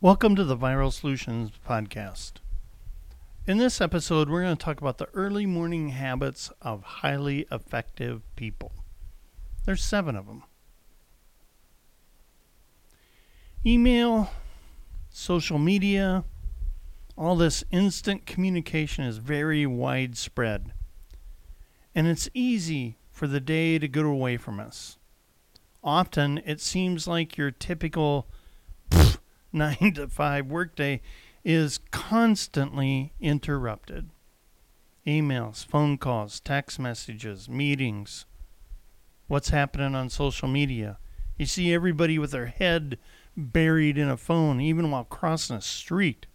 Welcome to the Viral Solutions Podcast. In this episode, we're going to talk about the early morning habits of highly effective people. There's seven of them email, social media, all this instant communication is very widespread. And it's easy for the day to go away from us. Often, it seems like your typical nine to five workday is constantly interrupted. Emails, phone calls, text messages, meetings. What's happening on social media? You see everybody with their head buried in a phone, even while crossing a street.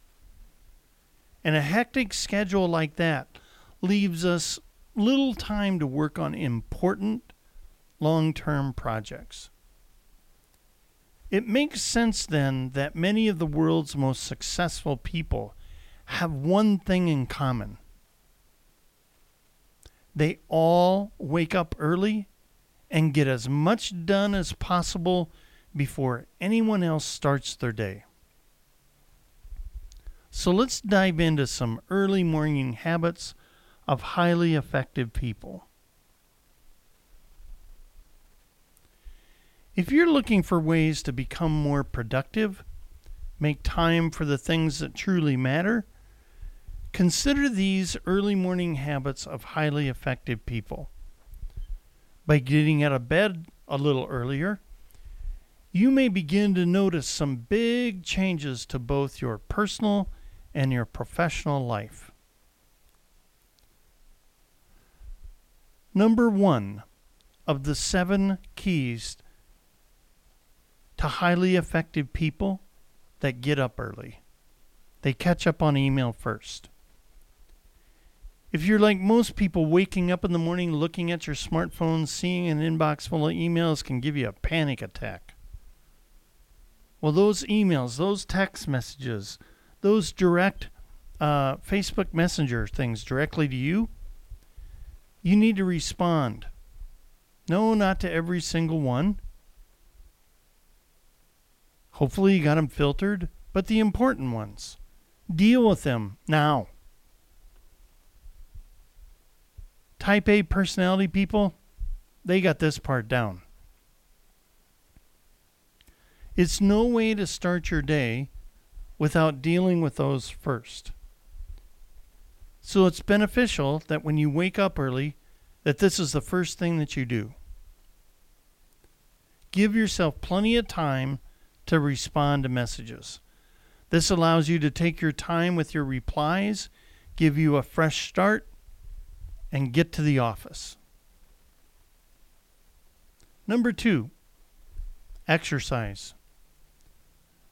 And a hectic schedule like that leaves us little time to work on important long term projects. It makes sense then that many of the world's most successful people have one thing in common. They all wake up early and get as much done as possible before anyone else starts their day. So let's dive into some early morning habits of highly effective people. If you're looking for ways to become more productive, make time for the things that truly matter, consider these early morning habits of highly effective people. By getting out of bed a little earlier, you may begin to notice some big changes to both your personal and your professional life. Number one of the seven keys to highly effective people that get up early. They catch up on email first. If you're like most people, waking up in the morning, looking at your smartphone, seeing an inbox full of emails can give you a panic attack. Well, those emails, those text messages, those direct uh, Facebook Messenger things directly to you, you need to respond. No, not to every single one. Hopefully, you got them filtered, but the important ones. Deal with them now. Type A personality people, they got this part down. It's no way to start your day without dealing with those first. So it's beneficial that when you wake up early that this is the first thing that you do. Give yourself plenty of time to respond to messages. This allows you to take your time with your replies, give you a fresh start, and get to the office. Number two, exercise.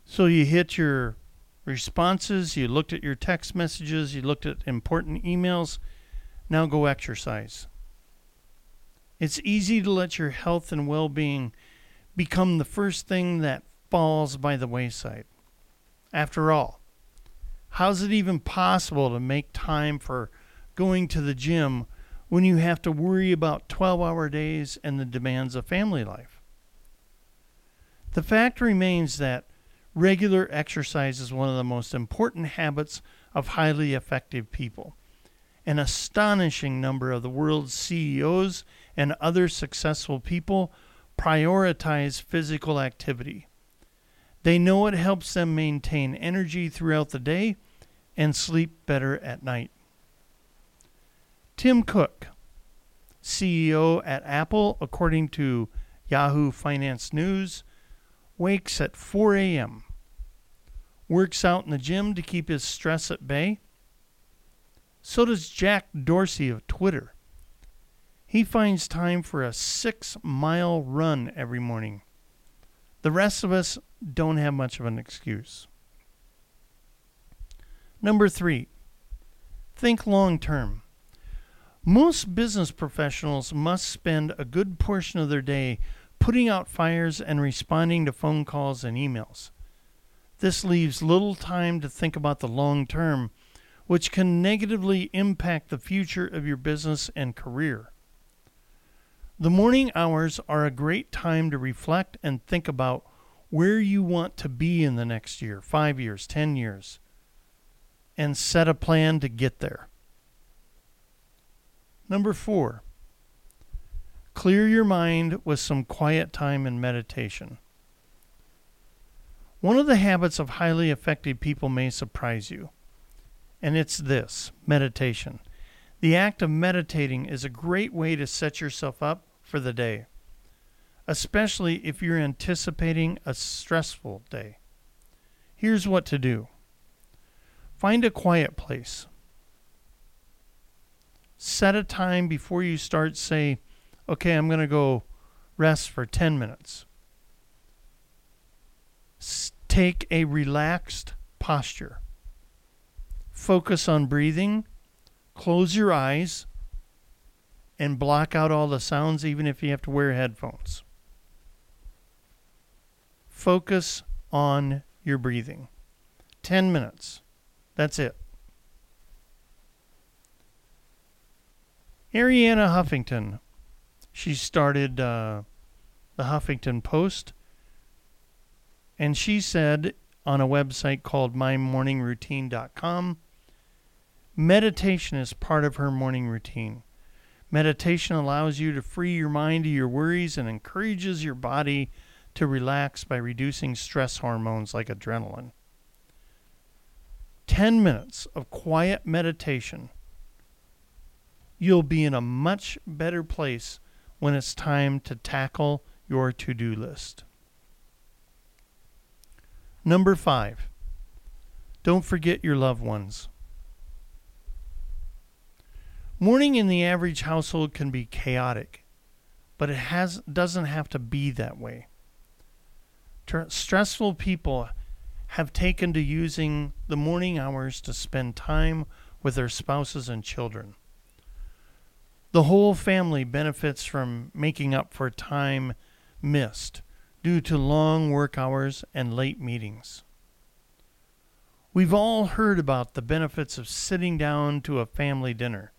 So you hit your responses, you looked at your text messages, you looked at important emails. Now go exercise. It's easy to let your health and well being become the first thing that falls by the wayside. After all, how's it even possible to make time for going to the gym when you have to worry about 12 hour days and the demands of family life? The fact remains that regular exercise is one of the most important habits of highly effective people. An astonishing number of the world's CEOs and other successful people prioritize physical activity. They know it helps them maintain energy throughout the day and sleep better at night. Tim Cook, CEO at Apple, according to Yahoo Finance News, wakes at 4 a.m., works out in the gym to keep his stress at bay. So does Jack Dorsey of Twitter. He finds time for a six mile run every morning. The rest of us don't have much of an excuse. Number three, think long term. Most business professionals must spend a good portion of their day putting out fires and responding to phone calls and emails. This leaves little time to think about the long term, which can negatively impact the future of your business and career. The morning hours are a great time to reflect and think about where you want to be in the next year, five years, 10 years, and set a plan to get there. Number four, clear your mind with some quiet time and meditation. One of the habits of highly effective people may surprise you, and it's this meditation. The act of meditating is a great way to set yourself up for the day, especially if you're anticipating a stressful day. Here's what to do find a quiet place. Set a time before you start, say, okay, I'm going to go rest for 10 minutes. S- take a relaxed posture. Focus on breathing close your eyes and block out all the sounds, even if you have to wear headphones. Focus on your breathing. 10 minutes. That's it. Arianna Huffington. She started uh, the Huffington Post. And she said on a website called mymorningroutine.com Meditation is part of her morning routine. Meditation allows you to free your mind of your worries and encourages your body to relax by reducing stress hormones like adrenaline. 10 minutes of quiet meditation. You'll be in a much better place when it's time to tackle your to do list. Number five, don't forget your loved ones. Morning in the average household can be chaotic, but it has doesn't have to be that way. Tr- stressful people have taken to using the morning hours to spend time with their spouses and children. The whole family benefits from making up for time missed due to long work hours and late meetings. We've all heard about the benefits of sitting down to a family dinner.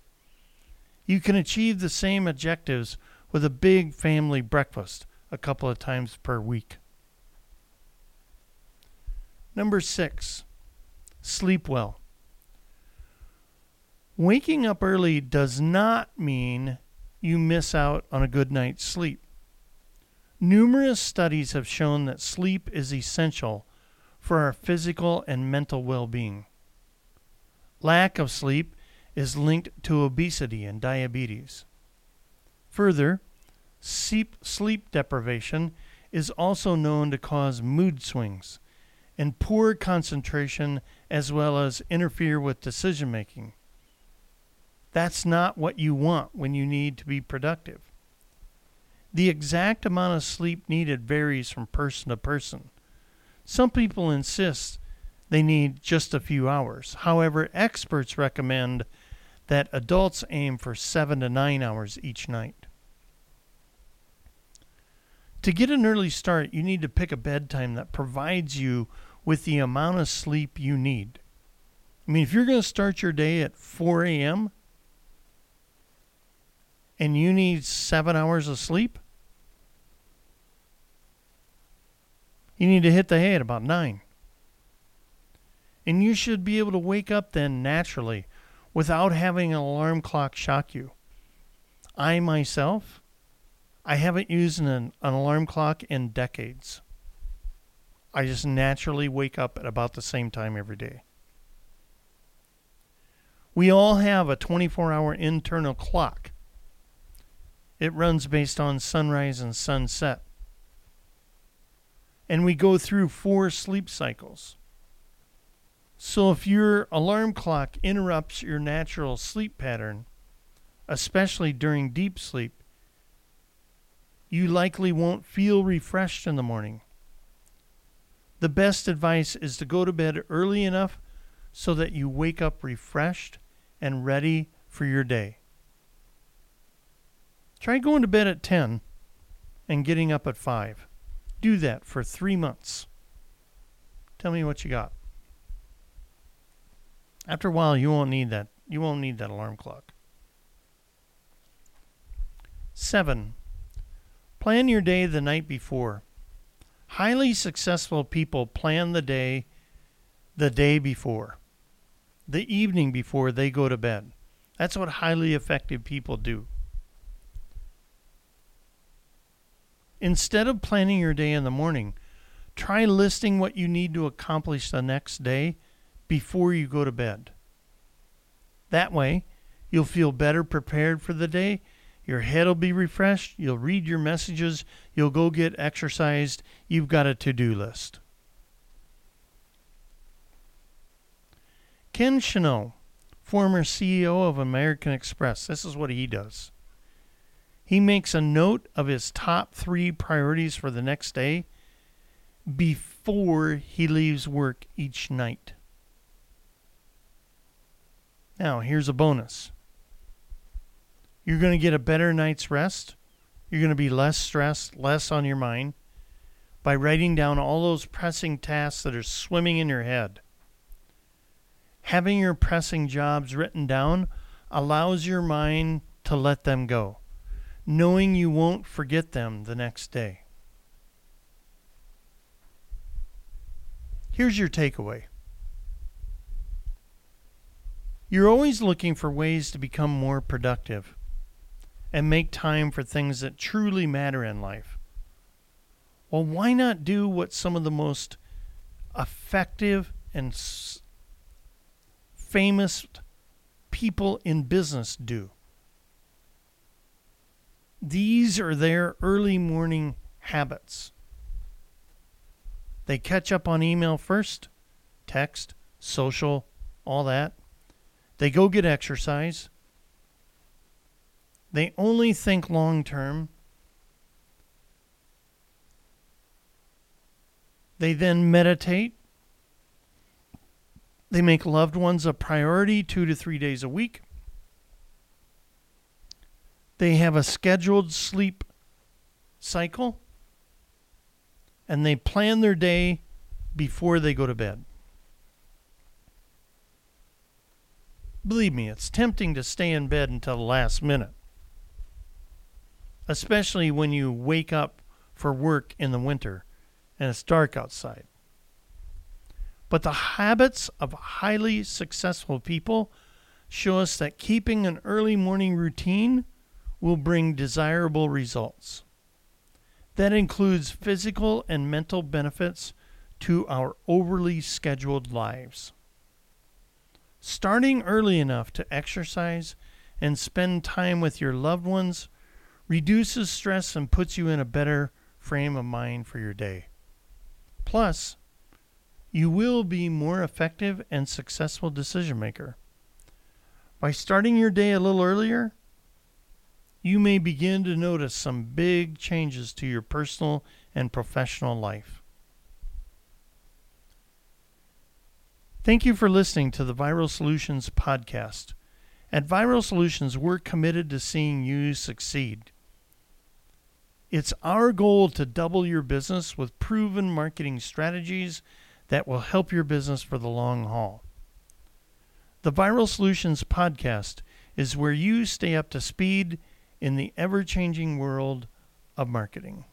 You can achieve the same objectives with a big family breakfast a couple of times per week. Number six, sleep well. Waking up early does not mean you miss out on a good night's sleep. Numerous studies have shown that sleep is essential for our physical and mental well being. Lack of sleep is linked to obesity and diabetes. Further, sleep, deprivation is also known to cause mood swings and poor concentration as well as interfere with decision making. That's not what you want when you need to be productive. The exact amount of sleep needed varies from person to person. Some people insist they need just a few hours. However, experts recommend that adults aim for seven to nine hours each night. To get an early start, you need to pick a bedtime that provides you with the amount of sleep you need. I mean, if you're going to start your day at 4 a.m. and you need seven hours of sleep, you need to hit the hay at about 9. And you should be able to wake up then naturally without having an alarm clock shock you. I myself, I haven't used an, an alarm clock in decades. I just naturally wake up at about the same time every day. We all have a 24 hour internal clock. It runs based on sunrise and sunset. And we go through four sleep cycles. So if your alarm clock interrupts your natural sleep pattern, especially during deep sleep, you likely won't feel refreshed in the morning. The best advice is to go to bed early enough so that you wake up refreshed and ready for your day. Try going to bed at 10 and getting up at 5. Do that for three months. Tell me what you got. After a while, you won't need that. You won't need that alarm clock. Seven. Plan your day the night before. Highly successful people plan the day the day before, the evening before they go to bed. That's what highly effective people do. Instead of planning your day in the morning, try listing what you need to accomplish the next day before you go to bed. That way, you'll feel better prepared for the day. Your head will be refreshed. You'll read your messages. You'll go get exercised. You've got a to do list. Ken Chenault, former CEO of American Express, this is what he does. He makes a note of his top three priorities for the next day before he leaves work each night. Now, here's a bonus you're going to get a better night's rest. You're going to be less stressed, less on your mind by writing down all those pressing tasks that are swimming in your head. Having your pressing jobs written down allows your mind to let them go, knowing you won't forget them the next day. Here's your takeaway you're always looking for ways to become more productive and make time for things that truly matter in life. Well, why not do what some of the most effective and famous people in business do? These are their early morning habits. They catch up on email first, text, social, all that. They go get exercise. They only think long term. They then meditate. They make loved ones a priority two to three days a week. They have a scheduled sleep cycle. And they plan their day before they go to bed. Believe me, it's tempting to stay in bed until the last minute especially when you wake up for work in the winter and it's dark outside. But the habits of highly successful people show us that keeping an early morning routine will bring desirable results. That includes physical and mental benefits to our overly scheduled lives. Starting early enough to exercise and spend time with your loved ones reduces stress and puts you in a better frame of mind for your day. Plus, you will be more effective and successful decision maker. By starting your day a little earlier, you may begin to notice some big changes to your personal and professional life. Thank you for listening to the Viral Solutions podcast. At Viral Solutions, we're committed to seeing you succeed. It's our goal to double your business with proven marketing strategies that will help your business for the long haul. The Viral Solutions podcast is where you stay up to speed in the ever changing world of marketing.